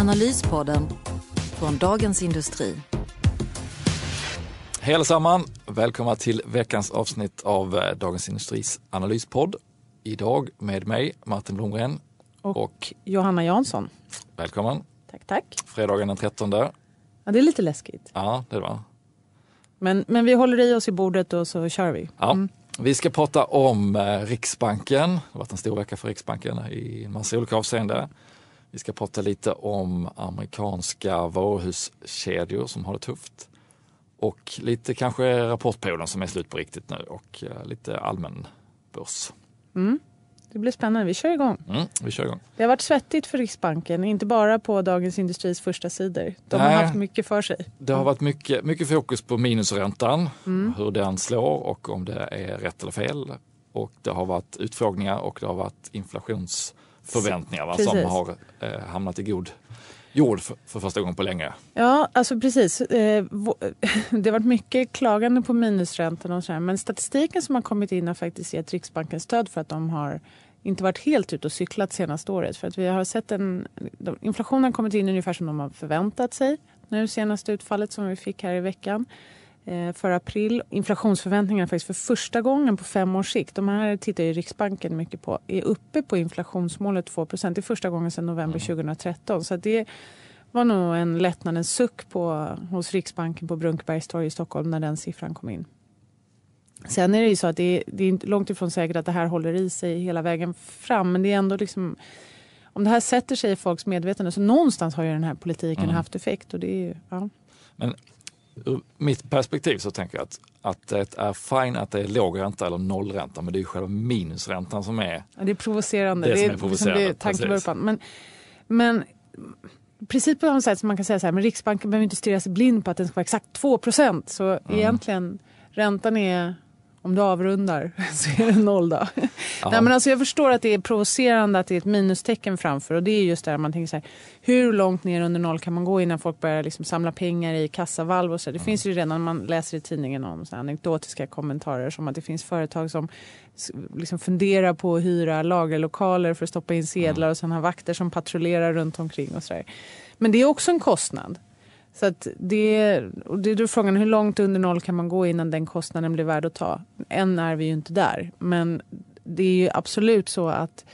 Analyspodden från Dagens Industri. Hej allesammans! Välkomna till veckans avsnitt av eh, Dagens Industris analyspodd. Idag med mig, Martin Blomgren. Och, och Johanna Jansson. Välkommen! Tack, tack. Fredagen den 13. Ja, det är lite läskigt. Ja, det var. Men, men vi håller i oss i bordet och så kör vi. Ja. Mm. Vi ska prata om eh, Riksbanken. Det har varit en stor vecka för Riksbanken i en massa olika avseenden. Vi ska prata lite om amerikanska varuhuskedjor som har det tufft. Och lite kanske rapportperioden som är slut på riktigt nu och eh, lite allmän börs. Mm. Det blir spännande. Vi kör igång. Mm, vi kör igång. Det har varit svettigt för Riksbanken, inte bara på Dagens Industris första sidor. De Nej, har haft mycket för sig. Det har varit mycket, mycket fokus på minusräntan, mm. hur den slår och om det är rätt eller fel. Och det har varit utfrågningar och det har varit inflations förväntningar va, som har eh, hamnat i god jord för, för, första gången på länge. Ja, alltså precis. Eh, det har varit mycket klagande på minusräntan och så här, men statistiken som har kommit in har faktiskt gett Riksbanken stöd för att de har inte varit helt ute och cyklat senaste året. För att vi har sett en, inflationen har kommit in ungefär som de har förväntat sig nu senaste utfallet som vi fick här i veckan. Eh, för april. Inflationsförväntningarna faktiskt för första gången på fem års sikt, de här tittar ju Riksbanken mycket på, är uppe på inflationsmålet 2 Det är första gången sedan november 2013. Mm. Så det var nog en lättnadens suck på, hos Riksbanken på Brunkebergstorg i Stockholm när den siffran kom in. Sen är det ju så att det är, det är långt ifrån säkert att det här håller i sig hela vägen fram. Men det är ändå liksom, om det här sätter sig i folks medvetande så någonstans har ju den här politiken mm. haft effekt. Och det är ju, ja. Men ur mitt perspektiv så tänker jag att, att det är fine att det är låg ränta eller nollränta, men det är ju själva minusräntan som är ja, Det är provocerande. Det, det är, är provocerande. tankevurpan. Men, men precis på samma sätt som man kan säga så här, men Riksbanken behöver inte stirra sig blind på att den ska vara exakt 2% Så mm. egentligen, räntan är om du avrundar så är det noll då. Nej, men alltså jag förstår att det är provocerande att det är ett minustecken framför och det är just där man tänker så här, hur långt ner under noll kan man gå innan folk börjar liksom samla pengar i kassavalv och så. Det mm. finns ju redan, man läser i tidningen om så anekdotiska kommentarer som att det finns företag som liksom funderar på att hyra lagerlokaler för att stoppa in sedlar mm. och sen har vakter som patrullerar runt omkring och så där. Men det är också en kostnad. Så att det, och det är då frågan hur långt under noll kan man gå innan den kostnaden blir värd att ta. Än är vi ju inte där. Men det är ju absolut så att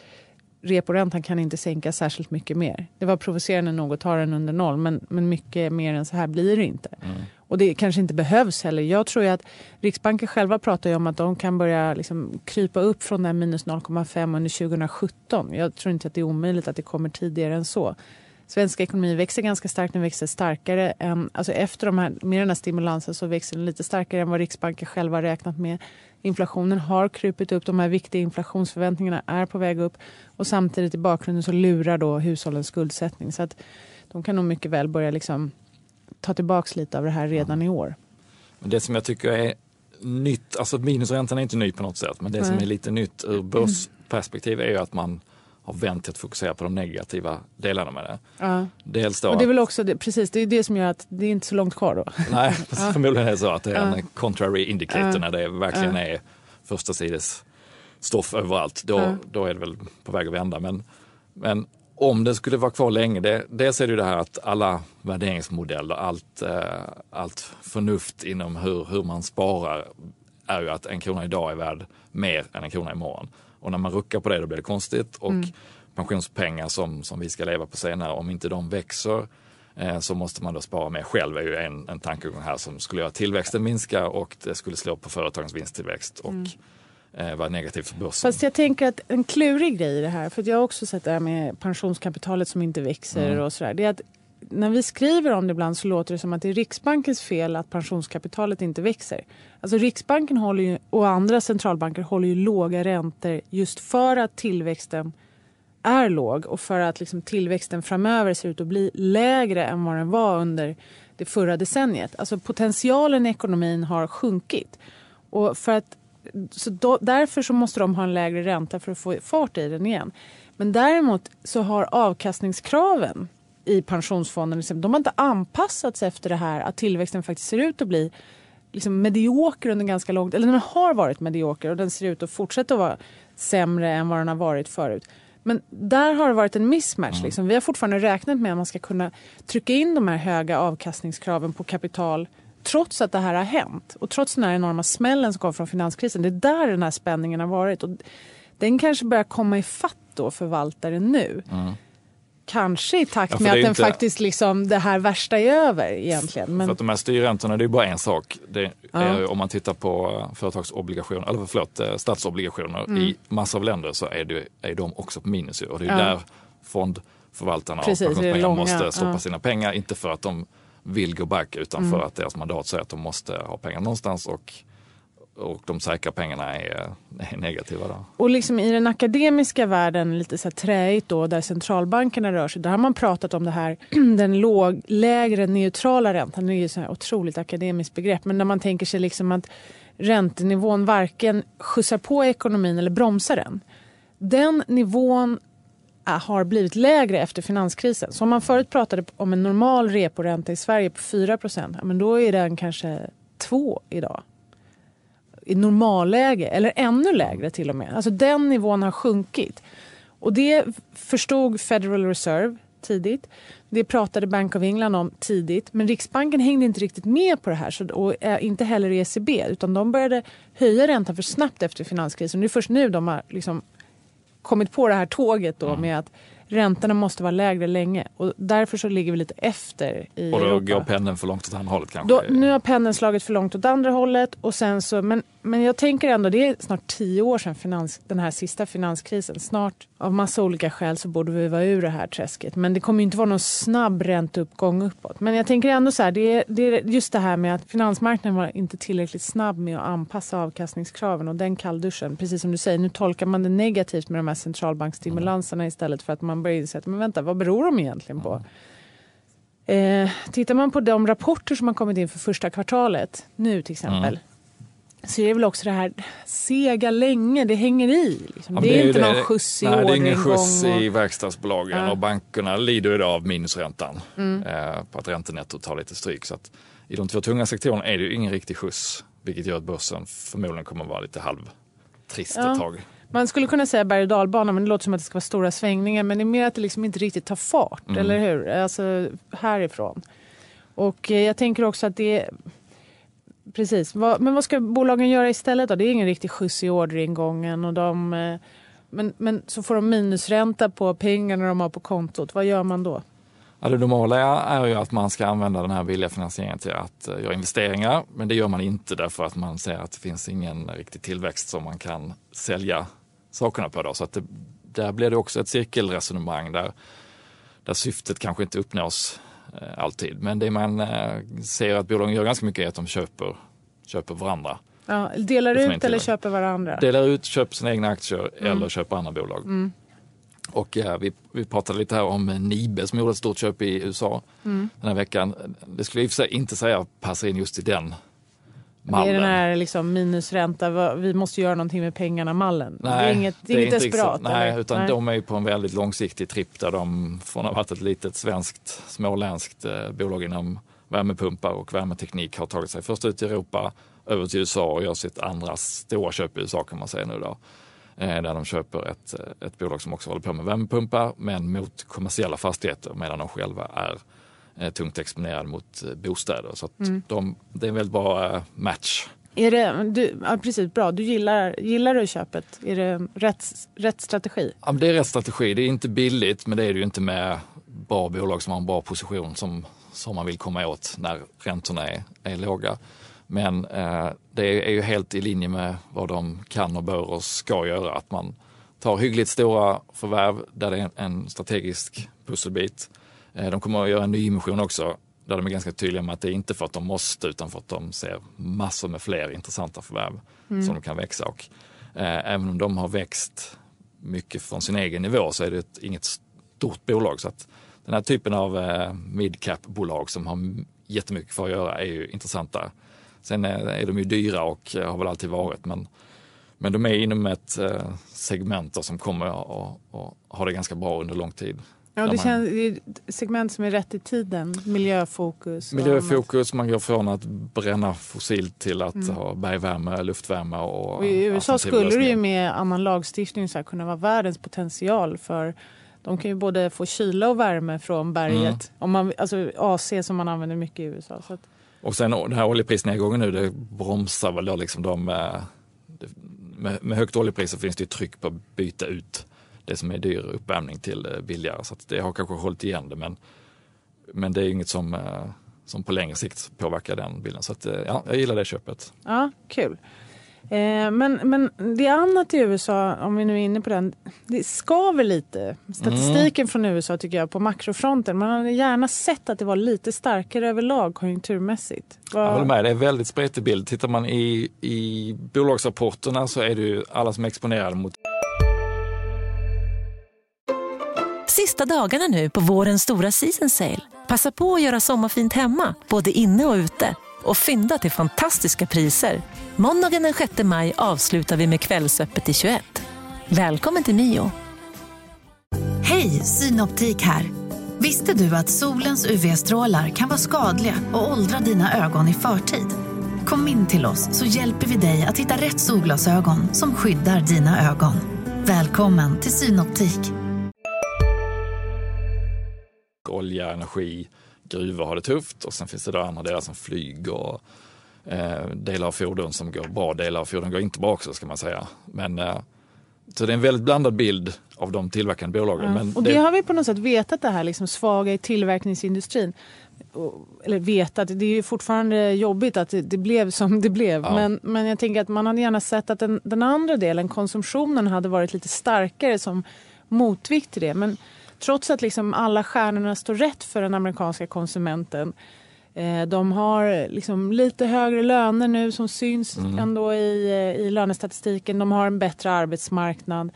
reporäntan kan inte sänkas särskilt mycket mer. Det var provocerande nog att ta den under noll men, men mycket mer än så här blir det inte. Mm. Och det kanske inte behövs heller. Jag tror ju att Riksbanken själva pratar om att de kan börja liksom krypa upp från den minus 0,5 under 2017. Jag tror inte att det är omöjligt att det kommer tidigare än så svensk ekonomi växer ganska starkt. Den växer starkare än, alltså efter de här, med den här stimulansen så växer den lite starkare än vad Riksbanken själva räknat med. Inflationen har krupit upp, de här viktiga inflationsförväntningarna är på väg upp och samtidigt i bakgrunden så lurar då hushållens skuldsättning. Så att de kan nog mycket väl börja liksom ta tillbaks lite av det här redan i år. Men det som jag tycker är nytt, alltså minusräntan är inte ny på något sätt, men det Nej. som är lite nytt ur börsperspektiv är ju att man har vänt till att fokusera på de negativa delarna med det. Ja. Dels då och det är väl också det, precis, det är det som gör att det är inte så långt kvar då. Nej, ja. förmodligen är det så att det är en contrary indicator när det verkligen är första sides stoff överallt. Då, då är det väl på väg att vända. Men, men om det skulle vara kvar länge, det, dels är det ju det här att alla värderingsmodeller, allt, eh, allt förnuft inom hur, hur man sparar är ju att en krona idag är värd mer än en krona imorgon. Och när man ruckar på det då blir det konstigt. Och mm. pensionspengar som, som vi ska leva på senare, om inte de växer eh, så måste man då spara mer själv är ju en, en tankegång här som skulle göra tillväxten minska och det skulle slå på företagens vinsttillväxt och mm. eh, vara negativt för börsen. Fast jag tänker att en klurig grej i det här, för jag har också sett det här med pensionskapitalet som inte växer mm. och sådär. Det är att när vi skriver om det ibland så låter det som att det är Riksbankens fel att pensionskapitalet inte växer. Alltså Riksbanken håller ju, och andra centralbanker håller ju låga räntor just för att tillväxten är låg och för att liksom tillväxten framöver ser ut att bli lägre än vad den var under det förra decenniet. Alltså potentialen i ekonomin har sjunkit. Och för att, så då, därför så måste de ha en lägre ränta för att få fart i den igen. Men däremot så har avkastningskraven i pensionsfonden liksom, de har inte anpassats efter det här att tillväxten faktiskt ser ut att bli liksom medioker under ganska lång tid. Eller den har varit medioker och den ser ut att fortsätta att vara sämre än vad den har varit förut. Men där har det varit en mismatch. Mm. Liksom. Vi har fortfarande räknat med att man ska kunna trycka in de här höga avkastningskraven på kapital trots att det här har hänt. Och trots den här enorma smällen som kom från finanskrisen. Det är där den här spänningen har varit. Och den kanske börjar komma i fatt då förvaltaren nu. Mm. Kanske i takt ja, med att den inte... faktiskt liksom, det här värsta är över egentligen. Men... För att de här styrräntorna, det är bara en sak. Det är ja. om man tittar på företagsobligationer, eller förlåt, eh, statsobligationer mm. i massor av länder så är, det, är de också på minus. Och det är ja. där fondförvaltarna Precis, och pensionspengar måste stoppa sina pengar. Inte för att de vill gå back utan mm. för att deras mandat säger att de måste ha pengar någonstans. Och och de säkra pengarna är, är negativa. Då. Och liksom i den akademiska världen, lite så här träigt då, där centralbankerna rör sig, där har man pratat om det här, den låg, lägre neutrala räntan. Det är ju ett otroligt akademiskt begrepp, men när man tänker sig liksom att räntenivån varken skjutsar på ekonomin eller bromsar den. Den nivån äh, har blivit lägre efter finanskrisen. Så om man förut pratade om en normal reporänta i Sverige på 4 men då är den kanske 2 idag i normalläge eller ännu lägre till och med. Alltså den nivån har sjunkit. Och det förstod Federal Reserve tidigt. Det pratade Bank of England om tidigt. Men Riksbanken hängde inte riktigt med på det här. Så, och inte heller ECB. Utan de började höja räntan för snabbt efter finanskrisen. Det är först nu de har liksom kommit på det här tåget då mm. med att räntorna måste vara lägre länge och därför så ligger vi lite efter i Och då Europa. går pendeln för långt åt andra hållet kanske? Då, nu har pendeln slagit för långt åt andra hållet och sen så, men, men jag tänker ändå, det är snart tio år sedan finans, den här sista finanskrisen. Snart av massa olika skäl så borde vi vara ur det här träsket. Men det kommer inte vara någon snabb ränteuppgång uppåt. Men jag tänker ändå så här, det är, det är just det här med att finansmarknaden var inte tillräckligt snabb med att anpassa avkastningskraven och den kallduschen, precis som du säger, nu tolkar man det negativt med de här centralbankstimulanserna istället för att man börjar inse att men vänta, vad beror de egentligen på? Eh, tittar man på de rapporter som har kommit in för första kvartalet nu till exempel mm så är det väl också det här sega länge, det hänger i. Liksom. Ja, det, är det är inte det. någon skjuts i Nej, det är ingen skjuts i verkstadsbolagen ja. och bankerna lider idag av minusräntan. Mm. Eh, på att räntenettot tar lite stryk. Så att I de två tunga sektorerna är det ju ingen riktig skjuts. Vilket gör att börsen förmodligen kommer att vara lite halvtrist ja. ett tag. Man skulle kunna säga berg och dalbana men det låter som att det ska vara stora svängningar. Men det är mer att det liksom inte riktigt tar fart, mm. eller hur? Alltså härifrån. Och eh, jag tänker också att det precis. Men vad ska bolagen göra istället då? Det är ingen riktig skjuts i orderingången och de, eh, men, men så får de minusränta på pengarna de har på kontot. Vad gör man då? Ja, det normala är ju att man ska använda den här billiga finansieringen till att eh, göra investeringar. Men det gör man inte därför att man ser att det finns ingen riktig tillväxt som man kan sälja sakerna på. Då. Så att det, där blir det också ett cirkelresonemang där, där syftet kanske inte uppnås Eh, alltid. Men det man eh, ser att bolagen gör ganska mycket är att de köper, köper varandra. Ja, delar ut eller köper varandra? Delar ut, köper sina egna aktier mm. eller köper andra bolag. Mm. Och ja, vi, vi pratade lite här om Nibe som gjorde ett stort köp i USA mm. den här veckan. Det skulle jag i och för sig inte säga passar in just i den mallen. Det är den här liksom minusränta, vi måste göra någonting med pengarna-mallen. Det är inget, det är inget desperat? Nej, eller? utan nej. de är ju på en väldigt långsiktig tripp där de från att ha varit ett litet svenskt, småländskt eh, bolag inom värmepumpar och värmeteknik har tagit sig först ut i Europa, över till USA och gör sitt andra stora köp i USA kan man säga nu då. Eh, där de köper ett, ett bolag som också håller på med värmepumpar men mot kommersiella fastigheter medan de själva är eh, tungt exponerad mot eh, bostäder. Så mm. de, det är en väldigt bra eh, match. Är det, du, ja, precis, bra. Du gillar, gillar du köpet? Är det rätt, rätt strategi? Ja, det är rätt strategi. Det är inte billigt, men det är det ju inte med bra bolag som har en bra position som, som man vill komma åt när räntorna är, är låga. Men eh, det är ju helt i linje med vad de kan och bör och ska göra. Att man tar hyggligt stora förvärv där det är en, strategisk pusselbit Eh, de kommer att göra en nyemission också där de är ganska tydliga med att det är inte för att de måste utan för att de ser massor med fler intressanta förvärv mm. som de kan växa. Och, eh, även om de har växt mycket från sin egen nivå så är det ett, inget stort bolag. Så att den här typen av eh, midcap-bolag som har jättemycket för att göra är ju intressanta. Sen är, är de ju dyra och har väl alltid varit men, men de är inom ett eh, segment som kommer att ha det ganska bra under lång tid. Ja, det, känns, det är ett segment som är rätt i tiden. Miljöfokus. Miljöfokus, man går från att bränna fossilt till att mm. ha bergvärme, luftvärme och, och I USA skulle det ju med annan lagstiftning så här, kunna vara världens potential för de kan ju både få kyla och värme från berget. Mm. Om man, alltså AC som man använder mycket i USA. Så att... Och sen den här oljeprisnedgången nu, det bromsar väl då liksom de... Eh, med, med högt oljepris så finns det ju tryck på att byta ut det som är dyr uppvärmning till eh, billigare. Så det har kanske hållit igen det men, men det är inget som, eh, som på längre sikt påverkar den bilden. Så att, ja, jag gillar det köpet. Ja, kul. Eh, men, men det annat i USA, om vi nu är inne på den, det skaver lite. Statistiken mm. från USA tycker jag på makrofronten. Man hade gärna sett att det var lite starkare överlag konjunkturmässigt. Var... Jag håller med, det är väldigt spretig bild. Tittar man i, i bolagsrapporterna så är det ju alla som är exponerade mot Sista dagarna nu på vårens stora season sale. Passa på att göra sommarfint hemma, både inne och ute och fynda till fantastiska priser. Måndagen den 6 maj avslutar vi med Kvällsöppet i 21. Välkommen till Mio. Hej, Synoptik här. Visste du att solens UV-strålar kan vara skadliga och åldra dina ögon i förtid? Kom in till oss så hjälper vi dig att hitta rätt solglasögon som skyddar dina ögon. Välkommen till Synoptik. Olja, energi, gruvor har det tufft och sen finns det då andra delar som flyg och eh, delar av fordon som går bra, delar av fordon går inte bra också ska man säga. Men, eh, så det är en väldigt blandad bild av de tillverkande bolagen. Men och det, det, har vi på något sätt vetat det här liksom svaga i tillverkningsindustrin. Eller vetat, det är ju fortfarande jobbigt att det, det blev som det blev. Ja. Men, men jag tänker att man hade gärna sett att den, den andra delen, konsumtionen, hade varit lite starkare som motvikt till det. Men trots att liksom alla stjärnorna står rätt för den amerikanska konsumenten. Eh, de har liksom lite högre löner nu som syns mm. ändå i, eh, i lönestatistiken. De har en bättre arbetsmarknad.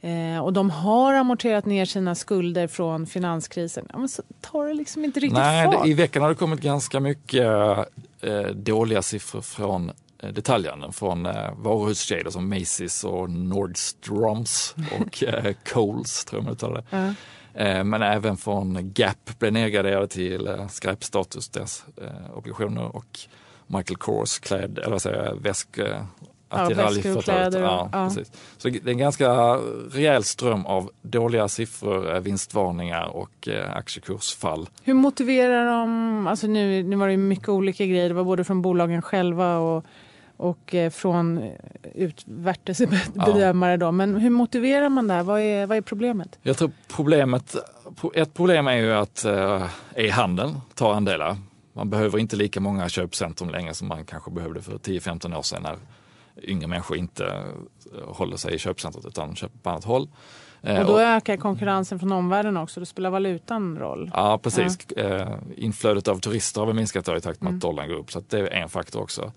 Eh, och de har amorterat ner sina skulder från finanskrisen. Ja, men så tar det liksom inte riktigt Nej, fart. I veckan har det kommit ganska mycket eh, dåliga siffror från eh, detaljhandeln från eh, varuhuskedjor som Macy's och Nordstroms och eh, Coles, tror jag man uttalar det. Eh, men även från Gap blev nedgraderade till eh, skräpstatus, deras eh, obligationer och Michael Kors kläd, eller vad säger jag, väsk, attiralj-företaget. Ja, ja. Så det är en ganska rejäl ström av dåliga siffror, vinstvarningar och aktiekursfall. Hur motiverar de, alltså nu, nu var det mycket olika grejer, det var både från bolagen själva och och eh, från eh, utvärtes bedömare. Då. Men hur motiverar man det här? Vad är, vad är problemet? Jag tror problemet, ett problem är ju att eh, e-handeln tar andelar. Man behöver inte lika många köpcentrum längre som man kanske behövde för 10-15 år sedan när yngre människor inte håller sig i köpcentret utan köper på annat håll. Och då ökar konkurrensen från omvärlden också, då spelar valutan roll? Ja precis, ja. inflödet av turister har minskat i takt med mm. att dollarn går upp så det är en faktor också.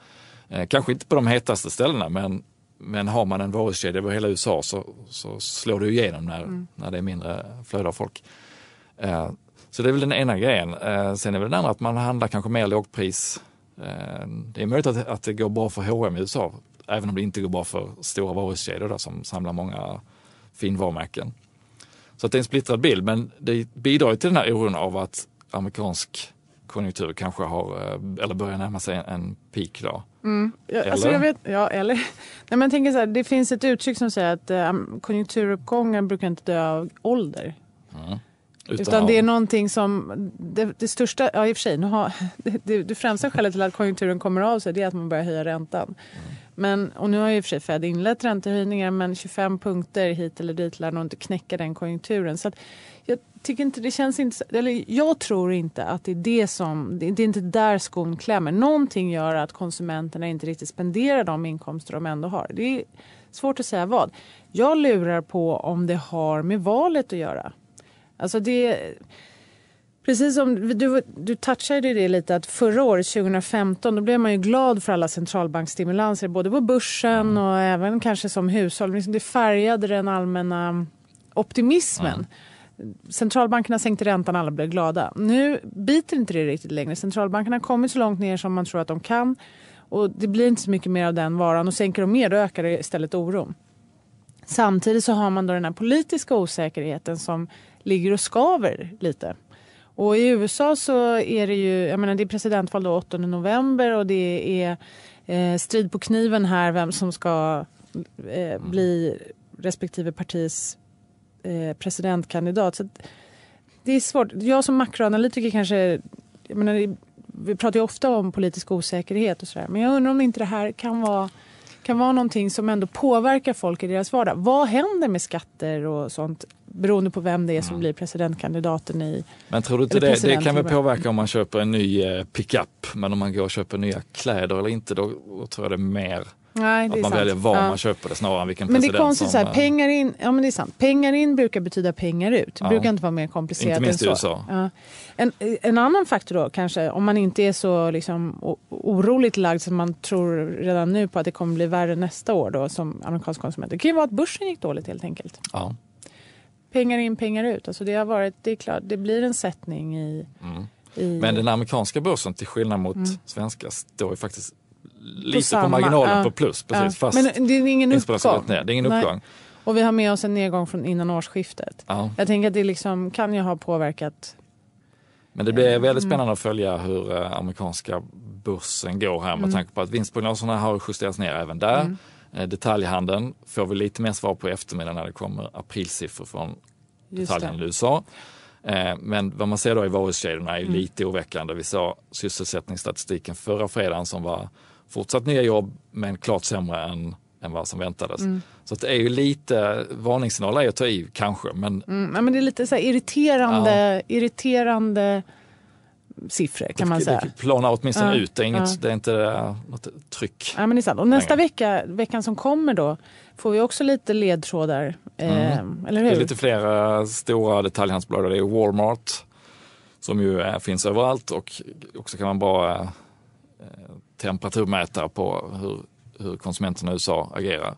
Eh, kanske inte på de hetaste ställena men, men har man en varuhuskedja över hela USA så, så slår det igenom när, mm. när det är mindre flöde av folk. Eh, så det är väl den ena grejen. Eh, sen är väl den andra att man handlar kanske mer lågpris. Det är möjligt att, att det går bra för H&M i USA även om det inte går bra för stora varuhuskedjor som samlar många finvarumärken. Så det är en splittrad bild men det bidrar till den här oron av att amerikansk konjunktur kanske har, eh, eller börjar närma sig en peak då. Mm. Ja, eller? Alltså jag vet, ja, eller? Nej, men tänker så här, det finns ett uttryck som säger att eh, konjunkturuppgångar brukar inte dö av ålder. Mm. Utan, Utan det är någonting som, det, det, största, ja i och för sig, nu har, det, det främsta skälet till att konjunkturen kommer av sig det är att man börjar höja räntan. Mm. Men, och nu har ju i och för sig Fed inlett räntehöjningar men 25 punkter hit eller dit lär nog inte knäcka den konjunkturen. Så jag tycker inte det känns inte, eller jag tror inte att det är det som, det är inte där skon klämmer. Någonting gör att konsumenterna inte riktigt spenderar de inkomster de ändå har. Det är svårt att säga vad. Jag lurar på om det har med valet att göra. Alltså det Precis som du, du touchade det lite att förra året, 2015, då blev man ju glad för alla centralbanksstimulanser både på börsen mm. och även kanske som hushåll. Liksom det färgade den allmänna optimismen. Mm. Centralbankerna sänkte räntan, alla blev glada. Nu biter inte det riktigt längre. Centralbankerna har kommit så långt ner som man tror att de kan. Och det blir inte så mycket mer av den varan och sänker de mer då ökar det istället oron. Samtidigt så har man då den här politiska osäkerheten som ligger och skaver lite. Och i USA så är det ju, jag menar det är presidentval då 8 november och det är eh, strid på kniven här vem som ska eh, bli respektive partis eh, presidentkandidat. Så det är svårt. Jag som makroanalytiker kanske, jag menar, vi pratar ju ofta om politisk osäkerhet och sådär men jag undrar om inte det här kan vara kan vara någonting som ändå påverkar folk i deras vardag. Vad händer med skatter och sånt beroende på vem det är som mm. blir presidentkandidaten i... Men tror du inte det, det kan väl påverka om man köper en ny eh, pickup, men om man går och köper nya kläder eller inte, då, då tror jag det är mer Nej, att man sant. väljer var ja. man köper det snarare än vilken men president det är konstigt, som... Så här, eh, pengar in, ja men det är sant. Pengar in brukar betyda pengar ut. Det ja. brukar inte vara mer komplicerat inte minst än så. USA. Ja. En, en annan faktor då kanske, om man inte är så liksom, oroligt lagd som man tror redan nu på att det kommer bli värre nästa år då som amerikansk konsument. Det kan ju vara att börsen gick dåligt helt enkelt. Ja. Pengar in, pengar ut. Alltså det har varit, det är klart, det blir en sättning i mm. I... Men den amerikanska börsen till skillnad mot mm. svenska står ju faktiskt lite på, på marginalen ja. på plus. Precis, ja. Men det är ingen uppgång. Ner. Det är ingen uppgång. Och vi har med oss en nedgång från innan årsskiftet. Ja. Jag tänker att det liksom kan ju ha påverkat. Men det blir väldigt mm. spännande mm. att följa hur uh, amerikanska börsen går här med mm. tanke på att vinstprognoserna har justerats ner även där. Mm. Uh, detaljhandeln får vi lite mer svar på i eftermiddag när det kommer aprilsiffror från detaljhandeln i USA. Uh, men vad man ser då i varuhuskedjorna är mm. lite oroväckande. Vi såg sysselsättningsstatistiken förra fredagen som var fortsatt nya jobb men klart sämre än, än vad som väntades. Mm. Så det är ju lite, varningssignaler är att ta i kanske. Men, mm, men det är lite så irriterande, ja. irriterande siffror kan man säga. Det planar åtminstone ja, ut, det är, inget, ja. det är inte något tryck. Ja, men det. Och nästa vecka, veckan som kommer då, får vi också lite ledtrådar. Eh, mm. eller hur? Det är lite fler stora detaljhandelsbolag. Det är Walmart som ju finns överallt och också kan man bara eh, temperaturmätare på hur, hur konsumenterna i USA agerar.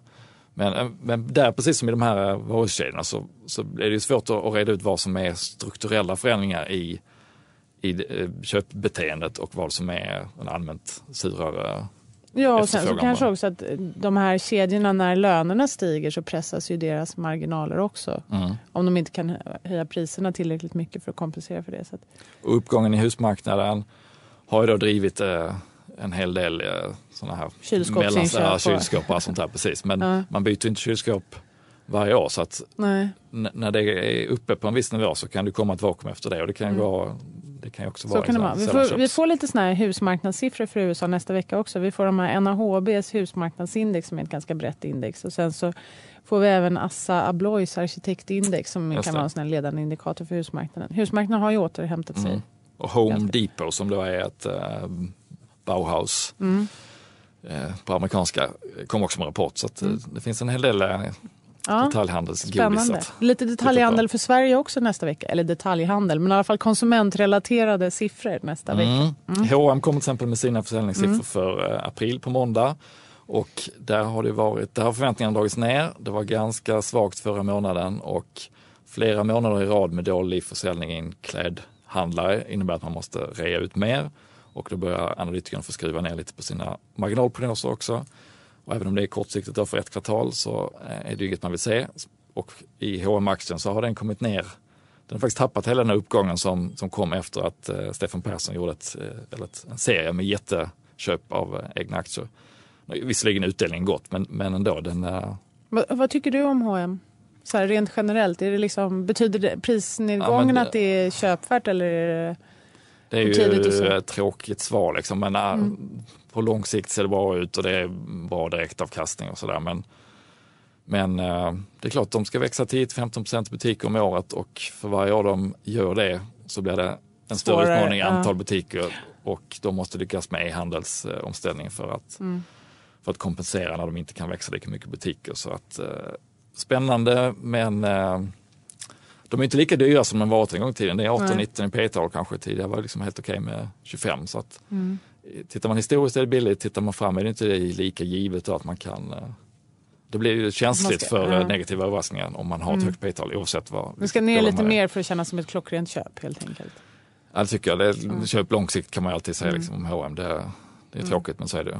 Men, eh, men där, precis som i de här eh, varuhuskedjorna, så, så är det svårt att, reda ut vad som är strukturella förändringar i, i eh, köpbeteendet och vad som är en allmänt surare Ja, och sen så kanske också att de här kedjorna, när lönerna stiger så pressas ju deras marginaler också. Mm. Om de inte kan höja priserna tillräckligt mycket för att kompensera för det. Så att... Och uppgången i husmarknaden har ju då drivit eh, en hel del eh, sådana här kylskåpsinköp. kylskåp och sånt där. Precis. Men ja. man byter inte kylskåp varje år så att när det är uppe på en viss nivå så kan det komma ett vakuum efter det och det kan mm. vara det kan också så vara kan det vara. Vi, får, vi får lite såna här husmarknadssiffror för USA nästa vecka också. Vi får de här NAHBs husmarknadsindex som är ett ganska brett index och sen så får vi även Assa Abloys arkitektindex som Just kan det. vara en sån ledande indikator för husmarknaden. Husmarknaden har ju återhämtat sig. Mm. Och Home ganska. Depot som då är ett äh, Bauhaus mm. eh, på amerikanska kom också med rapport. Så att, mm. det finns en hel del eh, ja. detaljhandelsgodis. Lite detaljhandel för Sverige också nästa vecka. Eller detaljhandel, men i alla fall konsumentrelaterade siffror nästa mm. vecka. Mm. H&M kom till exempel med sina försäljningssiffror mm. för eh, april på måndag. Och där har det varit, där har förväntningarna dragits ner. Det var ganska svagt förra månaden och flera månader i rad med dålig försäljning i en klädhandlare innebär att man måste rea ut mer. Och då börjar analytikerna få skruva ner lite på sina marginalprognoser också. Och även om det är kortsiktigt för ett kvartal så eh, är det inget man vill se. Och i hm aktien så har den kommit ner. Den har faktiskt tappat hela den här uppgången som, som kom efter att uh, Stefan Persson gjorde ett, uh, eller ett, en serie med jätteköp av uh, egna aktier. Visserligen utdelningen gått, men, men ändå. Den, vad, vad tycker du om H&M? Så här, rent generellt, är det liksom, betyder det prisnedgången ja, det, att det är köpvärt eller är det det är ju ett tråkigt svar liksom. Men äh, mm. på lång sikt ser det bra ut och det är bra direktavkastning och sådär. Men, men äh, det är klart, de ska växa 10-15 butiker om året och för varje år de gör det så blir det en större Svårare, utmaning i antal ja. butiker och de måste lyckas med e-handelsomställningen för att, mm. för att kompensera när de inte kan växa lika mycket butiker. Så att, äh, spännande men de är inte lika dyra som de varit en gång i tiden. Det är 18-19 i P-tal kanske. Tidigare var det liksom helt okej med 25. Så att, Mm. Tittar man historiskt är det billigt, tittar man fram är det inte lika givet att man kan eh, det blir ju känsligt ska- för ja. Mm. eh, negativa överraskningar om man har ett högt P-tal oavsett vad. Vi ska ner lite mer för att kännas som ett klockrent köp helt enkelt. Ja, det tycker jag. Det är, Mm. Köp långsiktigt kan man alltid säga liksom, om H&M. Det, det är tråkigt men så är det ju.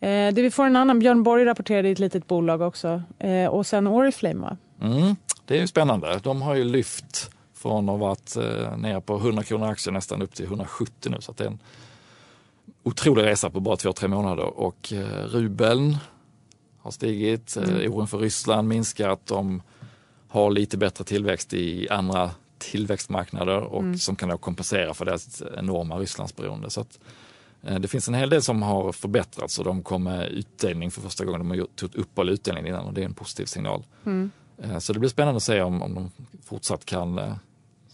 Eh, det vi får en annan, Björn Borg rapporterade i ett litet bolag också. Eh, och sen Oriflame va? Mm, det är ju spännande. De har ju lyft från att ha varit eh, nere på 100 kronor aktien nästan upp till 170 nu. Så det är en otrolig resa på bara två, tre månader. Och eh, rubeln har stigit, eh, oron för Ryssland minskat. De har lite bättre tillväxt i andra tillväxtmarknader och som kan då kompensera för deras enorma Rysslandsberoende. Så att, eh, det finns en hel del som har förbättrats och de kom med utdelning för första gången. De har gjort ett uppehåll i utdelningen innan och det är en positiv signal. Eh, Så det blir spännande att se om, om de fortsatt kan eh,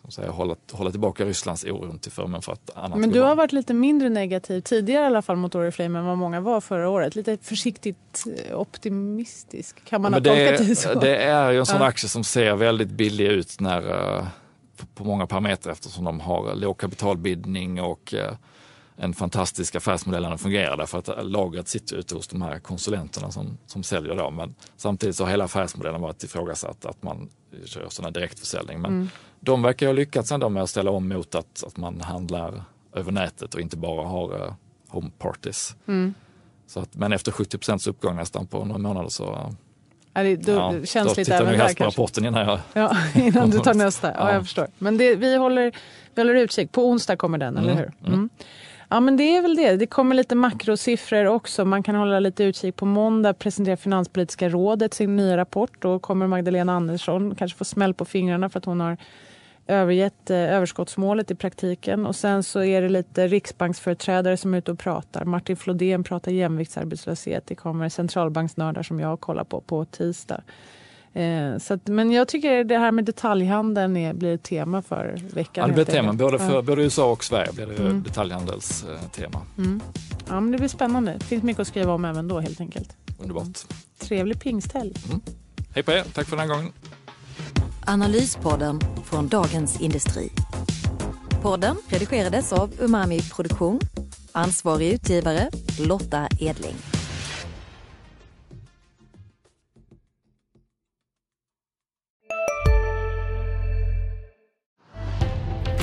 som säger, hålla, hålla tillbaka Rysslands oron till förmån för ett annat Men du har varit lite mindre negativ tidigare i alla fall mot Oriflame än vad många var förra året. Lite försiktigt eh, optimistisk. Kan man Men ha det, tolkat det så? det är ju en sån Ja. aktie som ser väldigt billig ut när, eh, på- många parametrar eftersom de har låg kapitalbildning och eh, en fantastisk affärsmodell när den fungerar därför att lagret sitter ute hos de här konsulenterna som, som säljer dem. Men samtidigt så har hela affärsmodellen varit ifrågasatt att man kör sådana direktförsäljning. Men Mm. de verkar ha lyckats ändå med att ställa om mot att, att man handlar över nätet och inte bara har uh, home parties. Mm. Så att, men efter 70% uppgång nästan på några månader så Ja, det, då, Ja, känns då lite tittar jag helst på rapporten innan jag... Ja, innan du tar nästa. Ja, Ja. jag förstår. Men det, vi, håller, vi håller utkik. På onsdag kommer den, eller hur? Mm. Ja, men det är väl det. Det kommer lite makrosiffror också. Man kan hålla lite utkik. På måndag presenterar Finanspolitiska rådet sin nya rapport. Då kommer Magdalena Andersson kanske få smäll på fingrarna för att hon har övergett eh, överskottsmålet i praktiken. Och sen så är det lite riksbanksföreträdare som är ute och pratar. Martin Flodén pratar jämviktsarbetslöshet. Det kommer centralbanksnördar som jag kollar på på tisdag. Eh, så att, men jag tycker det här med detaljhandeln är, blir ett tema för veckan. Ja, det blir ett tema. Både för både USA och Sverige blir det Mm. detaljhandelstema. Ja, men det blir spännande. Det finns mycket att skriva om även då helt enkelt. Underbart. Trevlig pingsthelg. Hej på er, tack för den här gången. Analyspodden från Dagens Industri. Podden redigerades av Umami Produktion. Ansvarig utgivare Lotta Edling.